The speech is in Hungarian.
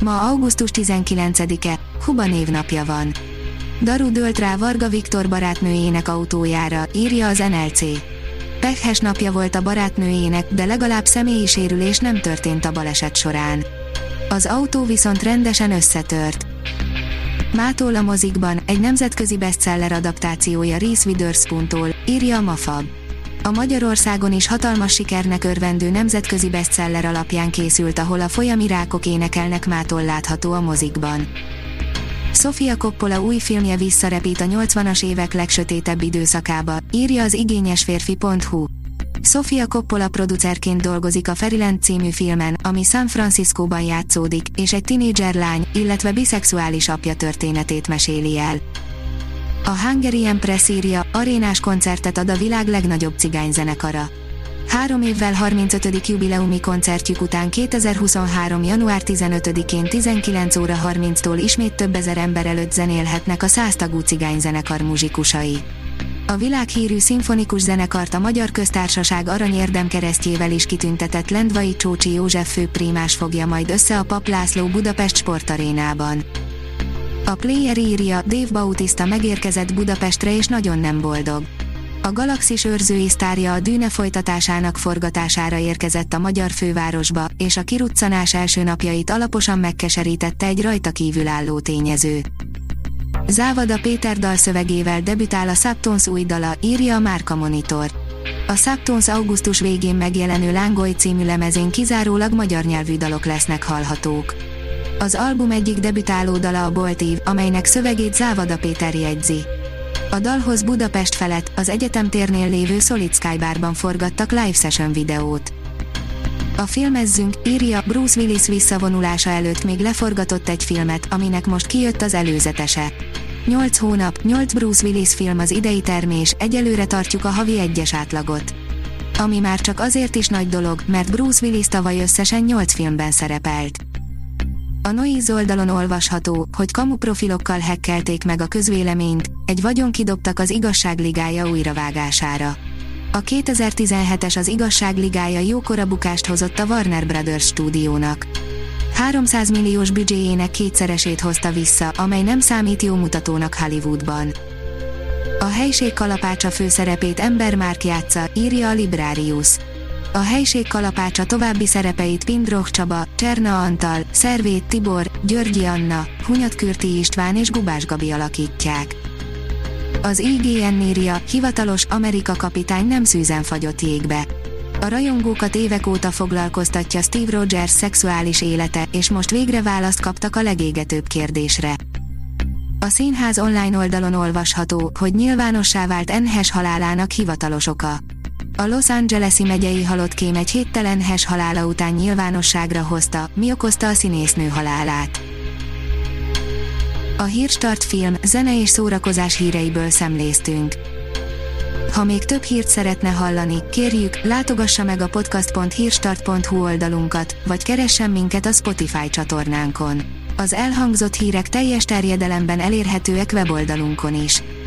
Ma augusztus 19-e, Huba névnapja van. Daru dölt rá Varga Viktor barátnőjének autójára, írja az NLC. Pekhes napja volt a barátnőjének, de legalább személyi sérülés nem történt a baleset során. Az autó viszont rendesen összetört. Mától a mozikban, egy nemzetközi bestseller adaptációja Reese Witherspoon-tól, írja a Mafab. A Magyarországon is hatalmas sikernek örvendő nemzetközi bestseller alapján készült, ahol a folyami rákok énekelnek mától látható a mozikban. Sofia Coppola új filmje visszarepít a 80-as évek legsötétebb időszakába, írja az igényesférfi.hu. Sofia Coppola producerként dolgozik a Fairyland című filmen, ami San Franciscóban játszódik, és egy tinédzser lány, illetve biszexuális apja történetét meséli el. A Hungarian Press írja, arénás koncertet ad a világ legnagyobb cigányzenekara. Három évvel 35. jubileumi koncertjük után 2023. január 15-én 19 óra 30-tól ismét több ezer ember előtt zenélhetnek a száztagú cigányzenekar muzsikusai. A világhírű szimfonikus zenekart a Magyar Köztársaság aranyérdem keresztjével is kitüntetett Lendvai Csócsi József főprímás fogja majd össze a Pap László Budapest sportarénában. A Player írja, Dave Bautista megérkezett Budapestre és nagyon nem boldog. A Galaxis őrzői sztárja a Dűne folytatásának forgatására érkezett a magyar fővárosba, és a kiruccanás első napjait alaposan megkeserítette egy rajta kívül álló tényező. Závada Péter dalszövegével debütál a Subtons új dala, írja a Márka Monitor. A Subtons augusztus végén megjelenő Lángoly című lemezén kizárólag magyar nyelvű dalok lesznek hallhatók. Az album egyik debütáló dala a Boltív, amelynek szövegét Závada Péter jegyzi. A dalhoz Budapest felett, az egyetemtérnél lévő Solid Sky Barban forgattak live session videót. A filmezzünk, írja, Bruce Willis visszavonulása előtt még leforgatott egy filmet, aminek most kijött az előzetese. 8 hónap, 8 Bruce Willis film az idei termés, egyelőre tartjuk a havi egyes átlagot. Ami már csak azért is nagy dolog, mert Bruce Willis tavaly összesen 8 filmben szerepelt. A Noiz oldalon olvasható, hogy kamu profilokkal hekkelték meg a közvéleményt, egy vagyon kidobtak az igazságligája újravágására. A 2017-es az igazságligája jókora bukást hozott a Warner Brothers stúdiónak. 300 milliós büdzséjének kétszeresét hozta vissza, amely nem számít jó mutatónak Hollywoodban. A helység kalapácsa főszerepét Ember Márk játsza, írja a Librarius. A helység kalapácsa további szerepeit Pindroch Csaba, Cserna Antal, Szervét Tibor, Györgyi Anna, Hunyatkürti István és Gubás Gabi alakítják. Az IGN írja, hivatalos Amerika kapitány nem szűzen fagyott jégbe. A rajongókat évek óta foglalkoztatja Steve Rogers szexuális élete, és most végre választ kaptak a legégetőbb kérdésre. A színház online oldalon olvasható, hogy nyilvánossá vált Enhes halálának hivatalos oka. A Los Angeles-i megyei halott kém egy héttelen hes halála után nyilvánosságra hozta, mi okozta a színésznő halálát. A Hírstart film, zene és szórakozás híreiből szemléztünk. Ha még több hírt szeretne hallani, kérjük, látogassa meg a podcast.hírstart.hu oldalunkat, vagy keressen minket a Spotify csatornánkon. Az elhangzott hírek teljes terjedelemben elérhetőek weboldalunkon is.